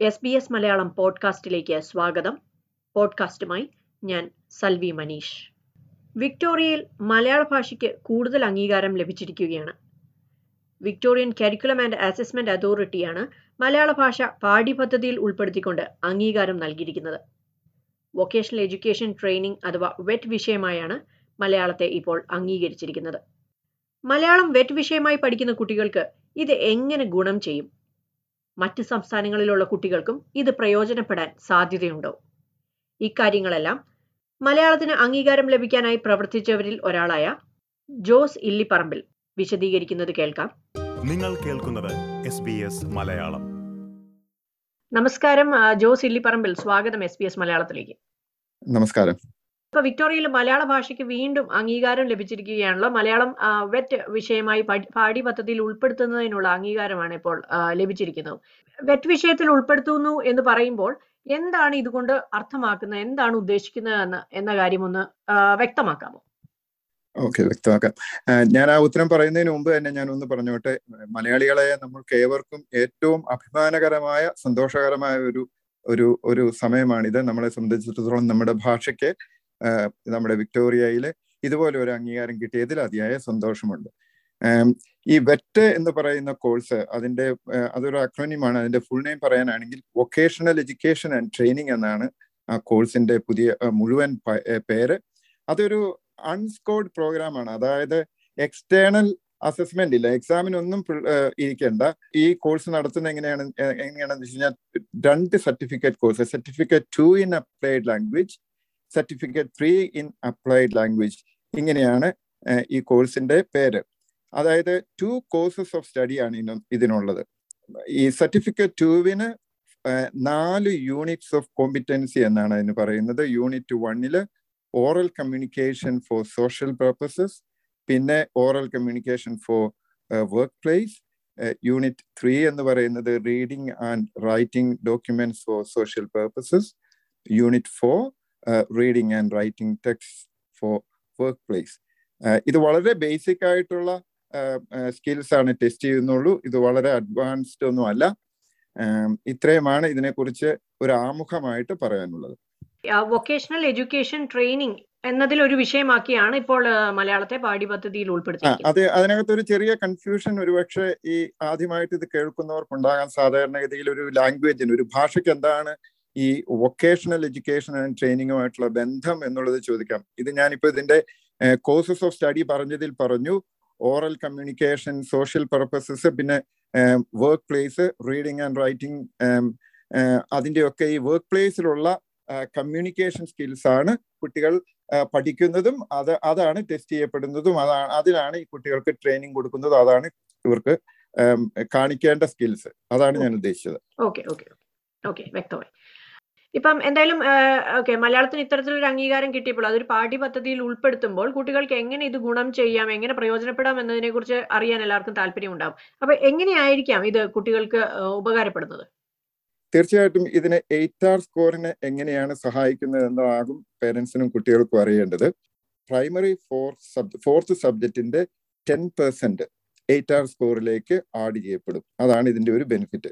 S B S Malayalam പോഡ്കാസ്റ്റിലേക്ക് സ്വാഗതം. പോഡ്കാസ്റ്റുമായി ഞാൻ സൽവി മനീഷ്. വിക്ടോറിയയിൽ മലയാള ഭാഷയ്ക്ക് കൂടുതൽ അംഗീകാരം ലഭിച്ചിരിക്കുകയാണ്. വിക്ടോറിയൻ കരിക്കുലം ആൻഡ് അസസ്മെന്റ് അതോറിറ്റിയാണ് മലയാള ഭാഷ പാഠ്യപദ്ധതിയിൽ ഉൾപ്പെടുത്തിക്കൊണ്ട് അംഗീകാരം നൽകിയിരിക്കുന്നത്. വൊക്കേഷണൽ എഡ്യൂക്കേഷൻ ട്രെയിനിങ് അഥവാ വെറ്റ് വിഷയമായാണ് മലയാളത്തെ ഇപ്പോൾ അംഗീകരിച്ചിരിക്കുന്നത്. മലയാളം വെറ്റ് വിഷയമായി പഠിക്കുന്ന കുട്ടികൾക്ക് ഇത് എങ്ങനെ ഗുണം ചെയ്യും? മറ്റ് സംസ്ഥാനങ്ങളിലുള്ള കുട്ടികൾക്കും ഇത് പ്രയോജനപ്പെടാൻ സാധ്യതയുണ്ടോ? ഇക്കാര്യങ്ങളെല്ലാം മലയാളത്തിന് അംഗീകാരം ലഭിക്കാനായി പ്രവർത്തിച്ചവരിൽ ഒരാളായ ജോസ് ഇല്ലിപ്പറമ്പിൽ വിശദീകരിക്കുന്നത് കേൾക്കാം. നിങ്ങൾ കേൾക്കുന്നത് മലയാളം. നമസ്കാരം ജോസ് ഇല്ലിപ്പറമ്പിൽ. സ്വാഗതം എസ് ബി എസ് മലയാളത്തിലേക്ക്. നമസ്കാരം. ഇപ്പൊ വിക്ടോറിയയിൽ മലയാള ഭാഷയ്ക്ക് വീണ്ടും അംഗീകാരം ലഭിച്ചിരിക്കുകയാണല്ലോ. മലയാളം വെറ്റ് വിഷയമായി പാഠ്യ പദ്ധതിയിൽ ഉൾപ്പെടുത്തുന്നതിനുള്ള അംഗീകാരമാണ് ഇപ്പോൾ ലഭിച്ചിരിക്കുന്നത്. വെറ്റ് വിഷയത്തിൽ ഉൾപ്പെടുത്തുന്നു എന്ന് പറയുമ്പോൾ എന്താണ് ഇതുകൊണ്ട് അർത്ഥമാക്കുന്നത്? എന്താണ് ഉദ്ദേശിക്കുന്നത് എന്ന് എന്ന കാര്യം ഒന്ന് വ്യക്തമാക്കാമോ? ഓക്കെ വ്യക്തമാക്കാം. ഞാൻ ആ ഉത്തരം പറയുന്നതിന് മുമ്പ് തന്നെ ഞാൻ ഒന്ന് പറഞ്ഞോട്ടെ. മലയാളികളെ നമ്മൾക്ക് ഏവർക്കും ഏറ്റവും അഭിമാനകരമായ സന്തോഷകരമായ ഒരു ഒരു ഒരു സമയമാണിത്. നമ്മളെ സംബന്ധിച്ചിടത്തോളം നമ്മുടെ ഭാഷയ്ക്ക് നമ്മുടെ വിക്ടോറിയയിൽ ഇതുപോലെ ഒരു അംഗീകാരം കിട്ടിയതിൽ അതിയായ സന്തോഷമുണ്ട്. ഈ വെറ്റ് എന്ന് പറയുന്ന കോഴ്സ് അതിന്റെ അതൊരു അക്രോനിമാണ് അതിന്റെ ഫുൾ നെയിം പറയാനാണെങ്കിൽ വൊക്കേഷണൽ എഡ്യൂക്കേഷൻ ആൻഡ് ട്രെയിനിങ് എന്നാണ് ആ കോഴ്സിന്റെ പുതിയ മുഴുവൻ പേര്. അതൊരു അൺസ്കോഡ് പ്രോഗ്രാമാണ് അതായത് എക്സ്റ്റേണൽ അസസ്മെന്റ് ഇല്ല. എക്സാമിനൊന്നും ഇരിക്കേണ്ട. ഈ കോഴ്സ് നടത്തുന്ന എങ്ങനെയാണ് എങ്ങനെയാണെന്ന് വെച്ച് കഴിഞ്ഞാൽ രണ്ട് certificate course certificate two in applied language certificate three in applied language ഇങ്ങനെയാണ് ഈ കോഴ്സിന്റെ പേര്. അതായത് ടു കോഴ്സസ് ഓഫ് സ്റ്റഡിയാണ് ഇതിനുള്ളത്. ഈ സർട്ടിഫിക്കറ്റ് ടുവിന് നാല് യൂണിറ്റ്സ് ഓഫ് കോമ്പിറ്റൻസി എന്നാണ് അതിന് പറയുന്നത്. യൂണിറ്റ് വണ്ണിൽ oral communication for social purposes പിന്നെ oral communication for workplace unit three എന്ന് പറയുന്നത് reading and writing documents for social purposes unit four reading and writing text for workplace ഇത് വളരെ ബേസിക് ആയിട്ടുള്ള സ്കിൽസ് ആണ് ടെസ്റ്റ് ചെയ്യുന്നുള്ളൂ. ഇത് വളരെ അഡ്വാൻസ്ഡ് ഒന്നും അല്ല. ഇത്രയുമാണ് ഇതിനെക്കുറിച്ച് ഒരു ആമുഖമായിട്ട് പറയാനുള്ളത്. വൊക്കേഷണൽ എഡ്യൂക്കേഷൻ ട്രെയിനിങ് എന്നതിൽ ഒരു വിഷയമാക്കിയാണ് ഇപ്പോൾ മലയാളത്തെ പാഠ്യപദ്ധതിയിൽ ഉൾപ്പെടുത്തുന്നത് അത് അതിനകത്ത് ഒരു ചെറിയ കൺഫ്യൂഷൻ ഒരുപക്ഷെ ഈ ആദ്യമായിട്ട് ഇത് കേൾക്കുന്നവർക്ക് കേൾക്കുന്നവർക്കുണ്ടാകാൻ സാധാരണഗതിയിൽ ഒരു ലാംഗ്വേജിന് ഒരു ഭാഷയ്ക്ക് എന്താണ് ഈ വൊക്കേഷണൽ എഡ്യൂക്കേഷൻ ആൻഡ് ട്രെയിനിങ്ങുമായിട്ടുള്ള ബന്ധം എന്നുള്ളത് ചോദിക്കാം. ഇത് ഞാനിപ്പോൾ ഇതിന്റെ കോഴ്സസ് ഓഫ് സ്റ്റഡി പറഞ്ഞതിൽ പറഞ്ഞു. ഓറൽ കമ്മ്യൂണിക്കേഷൻ സോഷ്യൽ പർപ്പസസ് പിന്നെ work place reading and writing അതിന്റെയൊക്കെ ഈ വർക്ക് പ്ലേസിലുള്ള കമ്മ്യൂണിക്കേഷൻ സ്കിൽസ് ആണ് കുട്ടികൾ പഠിക്കുന്നതും അത് അതാണ് ടെസ്റ്റ് ചെയ്യപ്പെടുന്നതും അതാണ് അതിലാണ് ഈ കുട്ടികൾക്ക് ട്രെയിനിങ് കൊടുക്കുന്നതും അതാണ് ഇവർക്ക് കാണിക്കേണ്ട സ്കിൽസ് അതാണ് ഞാൻ ഉദ്ദേശിച്ചത്. ഓക്കെ ഓക്കെ ഓക്കെ വ്യക്തമായി. ഇപ്പം എന്തായാലും ഓക്കെ മലയാളത്തിന് ഇത്തരത്തിലൊരു അംഗീകാരം കിട്ടിയപ്പോൾ അതൊരു പാഠ്യപദ്ധതിയിൽ ഉൾപ്പെടുത്തുമ്പോൾ കുട്ടികൾക്ക് എങ്ങനെ ഇത് ഗുണം ചെയ്യാം എങ്ങനെ പ്രയോജനപ്പെടാം എന്നതിനെ കുറിച്ച് അറിയാൻ എല്ലാവർക്കും താല്പര്യം ഉണ്ടാവും അപ്പൊ എങ്ങനെയായിരിക്കാം ഇത് കുട്ടികൾക്ക് ഉപകാരപ്പെടുന്നത്? തീർച്ചയായിട്ടും ഇതിന് എയ്റ്റ് ആർ സ്കോറിനെ എങ്ങനെയാണ് സഹായിക്കുന്നത് എന്നതാകും പേരൻസിനും കുട്ടികൾക്കും അറിയേണ്ടത്. പ്രൈമറി ഫോർ സബ് ഫോർത്ത് സബ്ജക്റ്റിന്റെ ടെൻ പെർസെന്റ് എയ്റ്റ് ആർ സ്കോറിലേക്ക് ആഡ് ചെയ്യപ്പെടും. അതാണ് ഇതിന്റെ ഒരു ബെനിഫിറ്റ്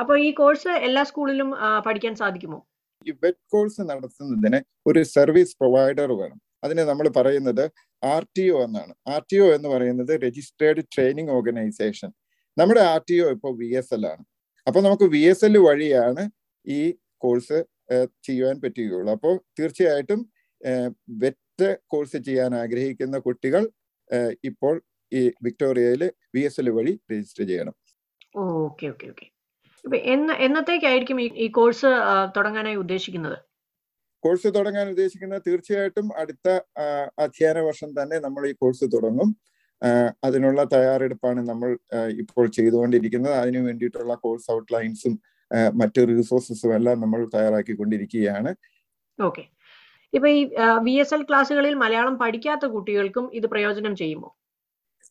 അപ്പോൾ ഈ കോഴ്സ് എല്ലാ സ്കൂളിലും പഠിക്കാൻ സാധിക്കുമോ? ഈ വെറ്റ് കോഴ്സ് നടത്തുന്നതിന് ഒരു സർവീസ് പ്രൊവൈഡർ വേണം. അതിന് നമ്മൾ പറയുന്നത് ആർ ടി ഒ എന്നാണ്. ആർ ടി ഒ എന്ന് പറയുന്നത് രജിസ്റ്റേർഡ് ട്രെയിനിങ് ഓർഗനൈസേഷൻ നമ്മുടെ ആർ ടി ഒ ഇപ്പോൾ വി എസ് എൽ ആണ്. അപ്പോൾ നമുക്ക് വി എസ് എൽ വഴിയാണ് ഈ കോഴ്സ് ചെയ്യുവാൻ പറ്റുകയുള്ളൂ. അപ്പോൾ തീർച്ചയായിട്ടും വെറ്റ് കോഴ്സ് ചെയ്യാൻ ആഗ്രഹിക്കുന്ന കുട്ടികൾ ഇപ്പോൾ ഈ വിക്ടോറിയയിൽ വി എസ് എൽ വഴി രജിസ്റ്റർ ചെയ്യണം. Okay okay okay. എന്ന് എന്നത്തേക്കായിരിക്കും ഈ കോഴ്സ് തുടങ്ങാനായി ഉദ്ദേശിക്കുന്നത്? കോഴ്സ് തുടങ്ങാൻ ഉദ്ദേശിക്കുന്നത് തീർച്ചയായിട്ടും അടുത്ത അധ്യയന വർഷം തന്നെ നമ്മൾ ഈ കോഴ്സ് തുടങ്ങും. അതിനുള്ള തയ്യാറെടുപ്പാണ് നമ്മൾ ഇപ്പോൾ ചെയ്തുകൊണ്ടിരിക്കുന്നത്. അതിനു വേണ്ടിയിട്ടുള്ള കോഴ്സ് ഔട്ട്ലൈൻസും മറ്റ് റിസോഴ്സസും എല്ലാം നമ്മൾ തയ്യാറാക്കിക്കൊണ്ടിരിക്കുകയാണ്. ഓക്കെ. ഇപ്പൊ ഈ വി എസ് എൽ ക്ലാസ്സുകളിൽ മലയാളം പഠിക്കാത്ത കുട്ടികൾക്കും ഇത് പ്രയോജനം ചെയ്യുമോ?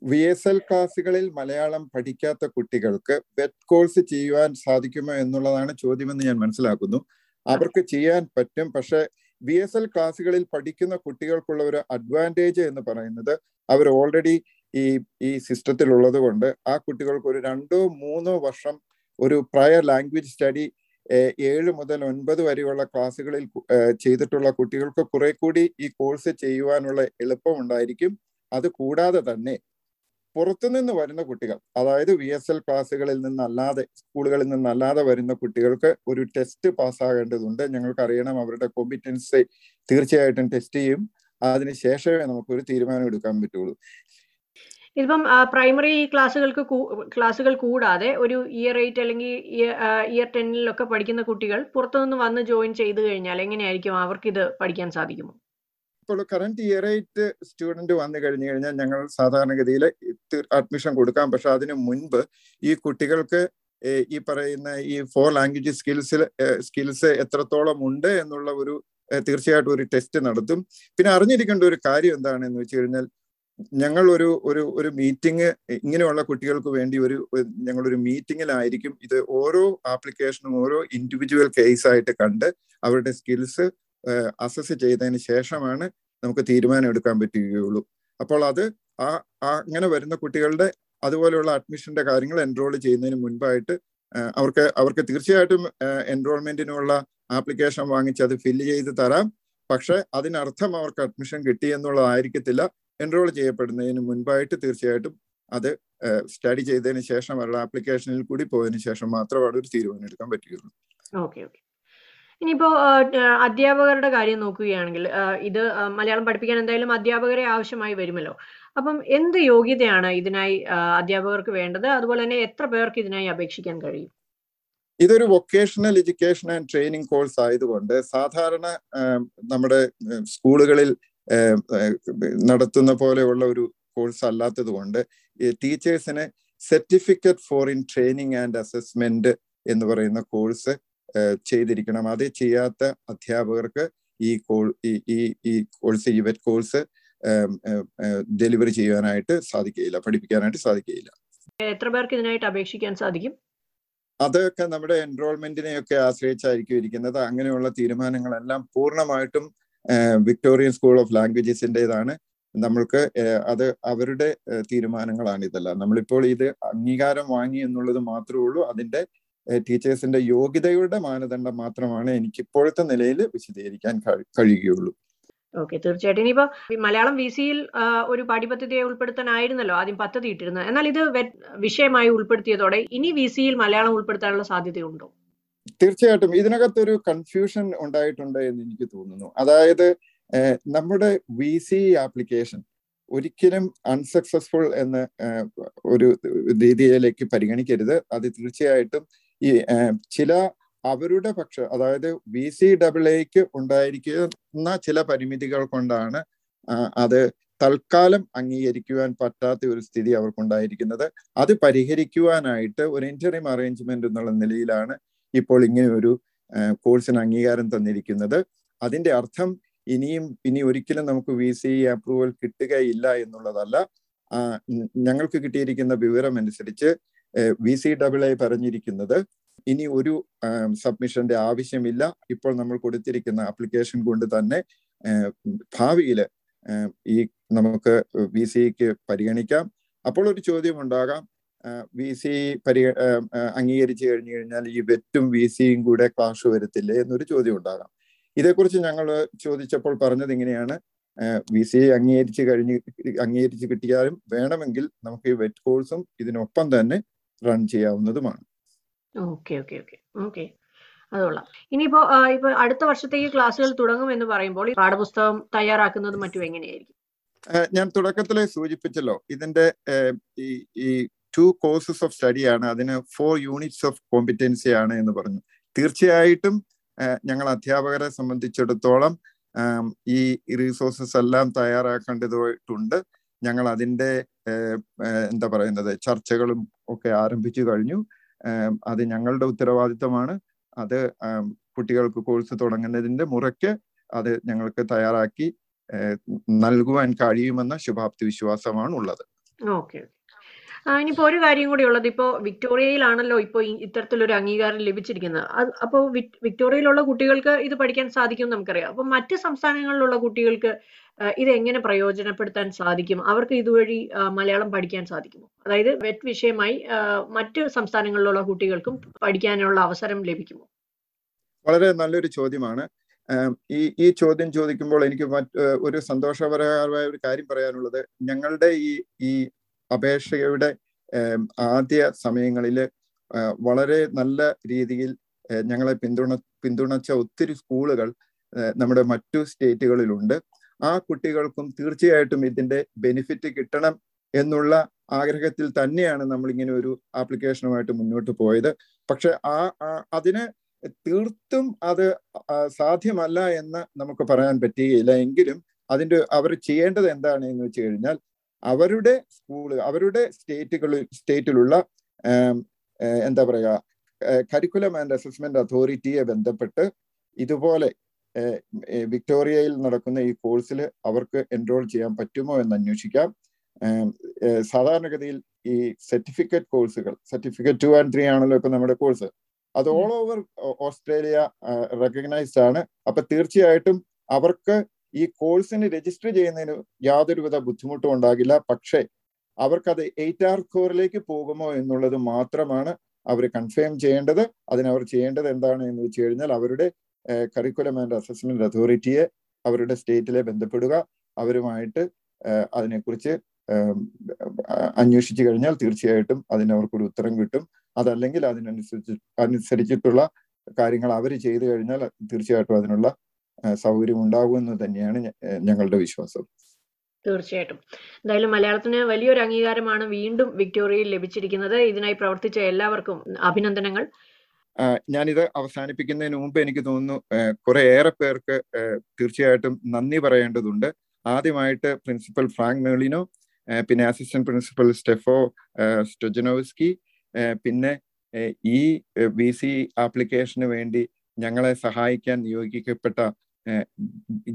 വി എസ് എൽ ക്ലാസ്സുകളിൽ മലയാളം പഠിക്കാത്ത കുട്ടികൾക്ക് വെറ്റ് കോഴ്സ് ചെയ്യുവാൻ സാധിക്കുമോ എന്നുള്ളതാണ് ചോദ്യമെന്ന് ഞാൻ മനസ്സിലാക്കുന്നു. അവർക്ക് ചെയ്യാൻ പറ്റും. പക്ഷെ വി എസ് എൽ ക്ലാസ്സുകളിൽ പഠിക്കുന്ന കുട്ടികൾക്കുള്ള ഒരു അഡ്വാന്റേജ് എന്ന് പറയുന്നത് അവർ ഓൾറെഡി ഈ ഈ സിസ്റ്റത്തിൽ ഉള്ളത് കൊണ്ട് ആ കുട്ടികൾക്ക് ഒരു രണ്ടോ മൂന്നോ വർഷം ഒരു പ്രയർ ലാംഗ്വേജ് സ്റ്റഡി ഏഴ് മുതൽ ഒൻപത് വരെയുള്ള ക്ലാസ്സുകളിൽ ചെയ്തിട്ടുള്ള കുട്ടികൾക്ക് കുറെ കൂടി ഈ കോഴ്സ് ചെയ്യുവാനുള്ള എളുപ്പമുണ്ടായിരിക്കും അത് കൂടാതെ തന്നെ പുറത്തുനിന്ന് വരുന്ന കുട്ടികൾ അതായത് വി എസ് എൽ ക്ലാസ്സുകളിൽ നിന്നല്ലാതെ സ്കൂളുകളിൽ നിന്നല്ലാതെ വരുന്ന കുട്ടികൾക്ക് ഒരു ടെസ്റ്റ് പാസ്സാകേണ്ടതുണ്ട് ഞങ്ങൾക്ക് അറിയണം അവരുടെ കോമ്പിറ്റൻസി തീർച്ചയായിട്ടും ടെസ്റ്റ് ചെയ്യും. അതിനുശേഷമേ നമുക്കൊരു തീരുമാനം എടുക്കാൻ പറ്റുള്ളൂ. ഇതിപ്പം പ്രൈമറി ക്ലാസ്സുകൾക്ക് ക്ലാസ്സുകൾ കൂടാതെ ഒരു ഇയർ എയ്റ്റ് അല്ലെങ്കിൽ ഇയർ ടെന്നിലൊക്കെ പഠിക്കുന്ന കുട്ടികൾ പുറത്തുനിന്ന് വന്ന് ജോയിൻ ചെയ്തു കഴിഞ്ഞാൽ എങ്ങനെയായിരിക്കും? അവർക്ക് ഇത് പഠിക്കാൻ സാധിക്കുമോ? ഇപ്പോൾ കറന്റ് ഇയർ എയ്റ്റ് സ്റ്റുഡന്റ് വന്നു കഴിഞ്ഞു കഴിഞ്ഞാൽ ഞങ്ങൾ സാധാരണഗതിയിൽ അഡ്മിഷൻ കൊടുക്കാം. പക്ഷെ അതിന് മുൻപ് ഈ കുട്ടികൾക്ക് ഈ പറയുന്ന ഈ ഫോർ ലാംഗ്വേജ് സ്കിൽസിൽ സ്കിൽസ് എത്രത്തോളം ഉണ്ട് എന്നുള്ള ഒരു തീർച്ചയായിട്ടും ഒരു ടെസ്റ്റ് നടത്തും. പിന്നെ അറിഞ്ഞിരിക്കേണ്ട ഒരു കാര്യം എന്താണെന്ന് വെച്ച് കഴിഞ്ഞാൽ ഞങ്ങൾ ഒരു ഒരു ഒരു മീറ്റിംഗ് ഇങ്ങനെയുള്ള കുട്ടികൾക്ക് വേണ്ടി ഒരു- ഞങ്ങളൊരു മീറ്റിങ്ങിലായിരിക്കും ഇത് ഓരോ ആപ്ലിക്കേഷനും ഓരോ ഇൻഡിവിജ്വൽ കേസ് ആയിട്ട് കണ്ട് അവരുടെ സ്കിൽസ് അസസ് ചെയ്തതിന് ശേഷമാണ് നമുക്ക് തീരുമാനം എടുക്കാൻ പറ്റുകയുള്ളൂ. അപ്പോൾ അത് ആ അങ്ങനെ വരുന്ന കുട്ടികളുടെ അതുപോലെയുള്ള അഡ്മിഷന്റെ കാര്യങ്ങൾ എൻറോൾ ചെയ്യുന്നതിന് മുൻപായിട്ട് അവർക്ക് അവർക്ക് തീർച്ചയായിട്ടും എൻറോൾമെന്റിനുള്ള ആപ്ലിക്കേഷൻ വാങ്ങിച്ച് അത് ഫില്ല് ചെയ്ത് തരാം. പക്ഷെ അതിനർത്ഥം അവർക്ക് അഡ്മിഷൻ കിട്ടി എന്നുള്ളതായിരിക്കത്തില്ല. എൻറോൾ ചെയ്യപ്പെടുന്നതിന് മുൻപായിട്ട് തീർച്ചയായിട്ടും അത് സ്റ്റഡി ചെയ്തതിന് ശേഷം അവരുടെ ആപ്ലിക്കേഷനിൽ കൂടി പോയതിനു ശേഷം മാത്രമാണ് ഒരു തീരുമാനം എടുക്കാൻ പറ്റുകയുള്ളൂ. ഇനിയിപ്പോ അധ്യാപകരുടെ കാര്യം നോക്കുകയാണെങ്കിൽ ഇത് മലയാളം പഠിപ്പിക്കാൻ എന്തായാലും അധ്യാപകരെ ആവശ്യമായി വരുമല്ലോ. അപ്പം എന്ത് യോഗ്യതയാണ് ഇതിനായി അധ്യാപകർക്ക് വേണ്ടത്? അതുപോലെ തന്നെ എത്ര പേർക്ക് ഇതിനായി അപേക്ഷിക്കാൻ കഴിയും? ഇതൊരു vocational education and training course ആയതുകൊണ്ട് സാധാരണ നമ്മുടെ സ്കൂളുകളിൽ നടത്തുന്ന പോലെയുള്ള ഒരു കോഴ്സ് അല്ലാത്തത് കൊണ്ട് ടീച്ചേഴ്സിന് certificate for in training and assessment എന്ന് പറയുന്ന കോഴ്സ് ചെയ്തിരിക്കണം. അത് ചെയ്യാത്ത അധ്യാപകർക്ക് ഈ കോൾ ഈ ഈ കോഴ്സ് ഈ വെറ്റ് കോഴ്സ് ഡെലിവറി ചെയ്യാനായിട്ട് സാധിക്കുകയില്ല പഠിപ്പിക്കാനായിട്ട് സാധിക്കുകയില്ല. എത്ര പേർക്ക് ഇതിനായിട്ട് അപേക്ഷിക്കാൻ സാധിക്കും? അതൊക്കെ നമ്മുടെ എൻറോൾമെന്റിനെയൊക്കെ ആശ്രയിച്ചായിരിക്കും ഇരിക്കുന്നത്. അങ്ങനെയുള്ള തീരുമാനങ്ങളെല്ലാം പൂർണമായിട്ടും വിക്ടോറിയൻ സ്കൂൾ ഓഫ് ലാംഗ്വേജസിന്റെതാണ് നമ്മൾക്ക് അത് അവരുടെ തീരുമാനങ്ങളാണ് ഇതെല്ലാം. നമ്മളിപ്പോൾ ഇത് അംഗീകാരം വാങ്ങി എന്നുള്ളത് മാത്രമേ ഉള്ളൂ. അതിന്റെ ഏഹ്, ടീച്ചേഴ്സിന്റെ യോഗ്യതയുടെ മാനദണ്ഡം മാത്രമാണ് എനിക്ക് ഇപ്പോഴത്തെ നിലയിൽ വിശദീകരിക്കാൻ കഴി- കഴിയുകയുള്ളൂ. ഓക്കെ തീർച്ചയായിട്ടും. ഇനിയിപ്പോ മലയാളം വി സിയിൽ ഒരു പാഠ്യപദ്ധതിയെ ഉൾപ്പെടുത്താനായിരുന്നല്ലോ ആദ്യം പദ്ധതി ഇട്ടിരുന്നത് എന്നാൽ ഇത് വിഷയമായി ഉൾപ്പെടുത്തിയതോടെ ഇനി വി സിയിൽ മലയാളം ഉൾപ്പെടുത്താനുള്ള സാധ്യതയുണ്ടോ? തീർച്ചയായിട്ടും. ഇതിനകത്തൊരു കൺഫ്യൂഷൻ ഉണ്ടായിട്ടുണ്ട് എന്ന് എനിക്ക് തോന്നുന്നു. അതായത് നമ്മുടെ വി സി ആപ്ലിക്കേഷൻ ഒരിക്കലും അൺസക്സസ്ഫുൾ എന്ന ഒരു രീതിയിലേക്ക് പരിഗണിക്കരുത്. അത് തീർച്ചയായിട്ടും ഈ ചില അവരുടെ പക്ഷ അതായത് വി സി ഡബിൾ എക്ക് ഉണ്ടായിരിക്കുന്ന ചില പരിമിതികൾ കൊണ്ടാണ് അത് തൽക്കാലം അംഗീകരിക്കുവാൻ പറ്റാത്ത ഒരു സ്ഥിതി അവർക്കുണ്ടായിരിക്കുന്നത്. അത് പരിഹരിക്കുവാനായിട്ട് ഒരു ഇന്ററിം അറേഞ്ച്മെന്റ് എന്നുള്ള നിലയിലാണ് ഇപ്പോൾ ഇങ്ങനെ ഒരു കോഴ്സിന് അംഗീകാരം തന്നിരിക്കുന്നത്. അതിന്റെ അർത്ഥം ഇനിയും ഇനി ഒരിക്കലും നമുക്ക് വി സി അപ്രൂവൽ കിട്ടുകയില്ല എന്നുള്ളതല്ല. ഞങ്ങൾക്ക് കിട്ടിയിരിക്കുന്ന വിവരം അനുസരിച്ച് വി സി ഡബിൾ ഐ പറഞ്ഞിരിക്കുന്നത്. ഇനി ഒരു സബ്മിഷന്റെ ആവശ്യമില്ല. ഇപ്പോൾ നമ്മൾ കൊടുത്തിരിക്കുന്ന ആപ്ലിക്കേഷൻ കൊണ്ട് തന്നെ ഭാവിയിൽ ഈ നമുക്ക് വി സിക്ക് പരിഗണിക്കാം. അപ്പോൾ ഒരു ചോദ്യം ഉണ്ടാകാം വി സി പരി അംഗീകരിച്ചു കഴിഞ്ഞു കഴിഞ്ഞാൽ ഈ വെറ്റും വി സിയും കൂടെ ക്ലാഷ് വരത്തില്ലേ എന്നൊരു ചോദ്യം ഉണ്ടാകാം ഇതേക്കുറിച്ച് ഞങ്ങൾ ചോദിച്ചപ്പോൾ പറഞ്ഞത് ഇങ്ങനെയാണ്. വി സി അംഗീകരിച്ച് കഴിഞ്ഞ് അംഗീകരിച്ച് കിട്ടിയാലും വേണമെങ്കിൽ നമുക്ക് ഈ വെറ്റ് കോഴ്സും ഇതിനൊപ്പം തന്നെ റൺ ചെയ്യാവുന്നതുമാണ്. ഓക്കെ ഓക്കെ ഓക്കെ ഓക്കെ അതുകൊള്ളാം. ഇനിയിപ്പോ ഇപ്പൊ അടുത്ത വർഷത്തേക്ക് ക്ലാസ്സുകൾ തുടങ്ങും എന്ന് പറയുമ്പോൾ ഈ പാഠപുസ്തകം തയ്യാറാക്കുന്നത് മറ്റും എങ്ങനെയായിരിക്കും? ഞാൻ തുടക്കത്തിൽ സൂചിപ്പിച്ചല്ലോ. ഇതിന്റെ ഈ ഈ ടു കോഴ്സസ് ഓഫ് സ്റ്റഡി ആണ്. അതിന് ഫോർ യൂണിറ്റ്സ് ഓഫ് കോമ്പിറ്റൻസി ആണ് എന്ന് പറഞ്ഞു. തീർച്ചയായിട്ടും ഞങ്ങൾ അധ്യാപകരെ സംബന്ധിച്ചിടത്തോളം ഈ റിസോഴ്സസ് എല്ലാം തയ്യാറാക്കേണ്ടതായിട്ടുണ്ട് ഞങ്ങൾ ഏഹ്, എന്താ പറയുന്നത് ചർച്ചകളും ഒക്കെ ആരംഭിച്ചു കഴിഞ്ഞു. അത് ഞങ്ങളുടെ ഉത്തരവാദിത്തമാണ് അത് കുട്ടികൾക്ക് കോഴ്സ് തുടങ്ങുന്നതിന്റെ മുറയ്ക്ക് അത് ഞങ്ങൾക്ക് തയ്യാറാക്കി നൽകുവാൻ കഴിയുമെന്ന ശുഭാപ്തി വിശ്വാസമാണ് ഉള്ളത് ഓക്കെ. ഇനിയിപ്പോ ഒരു കാര്യം കൂടി ഉള്ളത്. ഇപ്പോ വിക്ടോറിയയിലാണല്ലോ ഇപ്പോ ഇത്തരത്തിലൊരു അംഗീകാരം ലഭിച്ചിരിക്കുന്നത്. അപ്പോ വിക്- വിക്ടോറിയയിലുള്ള കുട്ടികൾക്ക് ഇത് പഠിക്കാൻ സാധിക്കും നമുക്കറിയാം. അപ്പൊ മറ്റ് സംസ്ഥാനങ്ങളിലുള്ള കുട്ടികൾക്ക് ഇത് എങ്ങനെ പ്രയോജനപ്പെടുത്താൻ സാധിക്കും? അവർക്ക് ഇതുവഴി മലയാളം പഠിക്കാൻ സാധിക്കുമോ? അതായത് വെറ്റ് വിഷയമായി ആ, മറ്റ് സംസ്ഥാനങ്ങളിലുള്ള കുട്ടികൾക്കും പഠിക്കാനുള്ള അവസരം ലഭിക്കുമോ? വളരെ നല്ലൊരു ചോദ്യമാണ്. ഈ ഈ ചോദ്യം ചോദിക്കുമ്പോൾ എനിക്ക് മറ്റ് ഒരു സന്തോഷപരമായ ഒരു കാര്യം പറയാനുള്ളത്. ഞങ്ങളുടെ ഈ ഈ അപേക്ഷയുടെ ആദ്യ സമയങ്ങളിൽ വളരെ നല്ല രീതിയിൽ ഞങ്ങളെ പിന്തുണ പിന്തുണച്ച ഒത്തിരി സ്കൂളുകൾ നമ്മുടെ മറ്റു സ്റ്റേറ്റുകളിലുണ്ട്. ആ കുട്ടികൾക്കും തീർച്ചയായിട്ടും ഇതിന്റെ ബെനിഫിറ്റ് കിട്ടണം എന്നുള്ള ആഗ്രഹത്തിൽ തന്നെയാണ് നമ്മൾ ഇങ്ങനെ ഒരു ആപ്ലിക്കേഷനുമായിട്ട് മുന്നോട്ട് പോയത്. പക്ഷെ ആ അതിന് തീർത്തും അത് സാധ്യമല്ല എന്ന് നമുക്ക് പറയാൻ പറ്റുകയില്ല. എങ്കിലും അതിന്റെ അവർ ചെയ്യേണ്ടത് എന്താണ് എന്ന് വെച്ച് കഴിഞ്ഞാൽ അവരുടെ സ്കൂൾ അവരുടെ സ്റ്റേറ്റുകളിൽ സ്റ്റേറ്റിലുള്ള എന്താ പറയുക കരിക്കുലം ആൻഡ് അസസ്മെന്റ് അതോറിറ്റിയെ ബന്ധപ്പെട്ട് ഇതുപോലെ വിക്ടോറിയയിൽ നടക്കുന്ന ഈ കോഴ്സിൽ അവർക്ക് എൻറോൾ ചെയ്യാൻ പറ്റുമോ എന്ന് അന്വേഷിക്കാം. സാധാരണഗതിയിൽ ഈ സർട്ടിഫിക്കറ്റ് കോഴ്സുകൾ സർട്ടിഫിക്കറ്റ് ടു ആൻഡ് ത്രീ ആണല്ലോ ഇപ്പൊ നമ്മുടെ കോഴ്സ്. അത് ഓൾ ഓവർ ഓസ്ട്രേലിയ റെക്കഗ്നൈസ്ഡ് ആണ്. അപ്പൊ തീർച്ചയായിട്ടും അവർക്ക് ഈ കോഴ്സിന് രജിസ്റ്റർ ചെയ്യുന്നതിന് യാതൊരുവിധ ബുദ്ധിമുട്ടും ഉണ്ടാകില്ല. പക്ഷേ അവർക്കത് എയ്റ്റ് ആർ കോറിലേക്ക് പോകുമോ എന്നുള്ളത് മാത്രമാണ് അവർ കൺഫേം ചെയ്യേണ്ടത്. അതിനവർ ചെയ്യേണ്ടത് എന്താണ് എന്ന് വെച്ച് കഴിഞ്ഞാൽ അവരുടെ കരിക്കുലം ആൻഡ് അസസ്മെന്റ് അതോറിറ്റിയെ അവരുടെ സ്റ്റേറ്റിലെ ബന്ധപ്പെടുക. അവരുമായിട്ട് അതിനെക്കുറിച്ച് അന്വേഷിച്ചു കഴിഞ്ഞാൽ തീർച്ചയായിട്ടും അതിന് അവർക്കൊരു ഉത്തരം കിട്ടും. അതല്ലെങ്കിൽ അതിനനുസരിച്ച് അനുസരിച്ചിട്ടുള്ള കാര്യങ്ങൾ അവർ ചെയ്തു കഴിഞ്ഞാൽ തീർച്ചയായിട്ടും അതിനുള്ള സൗകര്യം ഉണ്ടാകുമെന്ന് തന്നെയാണ് ഞങ്ങളുടെ വിശ്വാസം. തീർച്ചയായിട്ടും. എന്തായാലും മലയാളത്തിന് വലിയൊരു അംഗീകാരമാണ് വീണ്ടും വിക്ടോറിയയിൽ ലഭിച്ചിരിക്കുന്നത്. ഇതിനായി പ്രവർത്തിച്ച എല്ലാവർക്കും അഭിനന്ദനങ്ങൾ. ഞാനിത് അവസാനിപ്പിക്കുന്നതിന് മുമ്പ് എനിക്ക് തോന്നുന്നു കുറെ ഏറെ പേർക്ക് തീർച്ചയായിട്ടും നന്ദി പറയേണ്ടതുണ്ട്. ആദ്യമായിട്ട് പ്രിൻസിപ്പൽ ഫ്രാങ്ക് മേളിനോ പിന്നെ അസിസ്റ്റന്റ് പ്രിൻസിപ്പൽ സ്റ്റെഫോ സ്റ്റൊജനോസ്കി പിന്നെ ഈ വി സി ആപ്ലിക്കേഷന് വേണ്ടി ഞങ്ങളെ സഹായിക്കാൻ നിയോഗിക്കപ്പെട്ട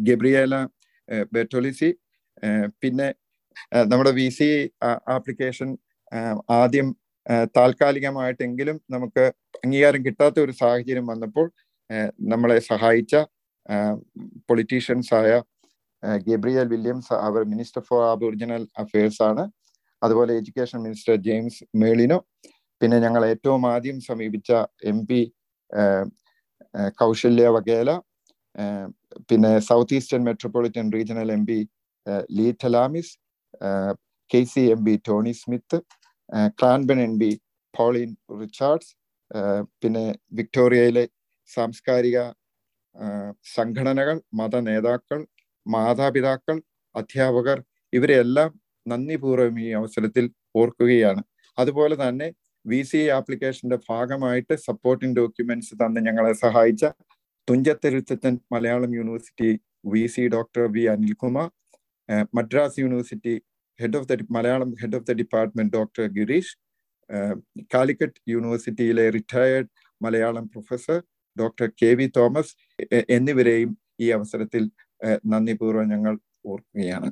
ഗബ്രിയേല ബെറ്റോളിസി പിന്നെ നമ്മുടെ വി സി ആപ്ലിക്കേഷൻ ആദ്യം താൽക്കാലികമായിട്ടെങ്കിലും നമുക്ക് അംഗീകാരം കിട്ടാത്ത ഒരു സാഹചര്യം വന്നപ്പോൾ നമ്മളെ സഹായിച്ച പൊളിറ്റീഷ്യൻസ് ആയ ഗബ്രിയൽ വില്യംസ് അവർ മിനിസ്റ്റർ ഫോർ അബോറിജിനൽ അഫയേഴ്സ് ആണ്. അതുപോലെ എഡ്യൂക്കേഷൻ മിനിസ്റ്റർ ജെയിംസ് മേളിനോ പിന്നെ ഞങ്ങൾ ഏറ്റവും ആദ്യം സമീപിച്ച എം പി കൗശല്യ വഗേല പിന്നെ south eastern metropolitan regional M P Lee Tarlamis K C M P Tony Smith Cranbourne M P Pauline Richards പിന്നെ വിക്ടോറിയയിലെ സാംസ്കാരിക സംഘടനകൾ മത നേതാക്കൾ മാതാപിതാക്കൾ അധ്യാപകർ ഇവരെല്ലാം നന്ദിപൂർവം ഈ അവസരത്തിൽ ഓർക്കുകയാണ്. അതുപോലെ തന്നെ വി സി ആപ്ലിക്കേഷന്റെ ഭാഗമായിട്ട് സപ്പോർട്ടിംഗ് ഡോക്യുമെന്റ്സ് തന്ന് ഞങ്ങളെ സഹായിച്ച Thunchathezhuthachan Malayalam university V C doctor V Anilkumar Madras university head of the Malayalam head of the department doctor Girish Calicut യൂണിവേഴ്സിറ്റിയിലെ retired Malayalam professor doctor K V Thomas എന്നിവരെയും ഈ അവസരത്തിൽ നന്ദിപൂർവം ഞങ്ങൾ ഓർക്കുകയാണ്.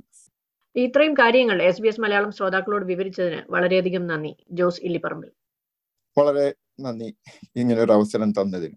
ഇത്രയും കാര്യങ്ങൾ എസ് ബി എസ് മലയാളം ശ്രോതാക്കളോട് വിവരിച്ചതിന് വളരെയധികം നന്ദി. ജോസ് ഇല്ലിപ്പറമ്പിൽ. വളരെ നന്ദി. ഇങ്ങനെ ഒരു അവസരം തന്നതിന്.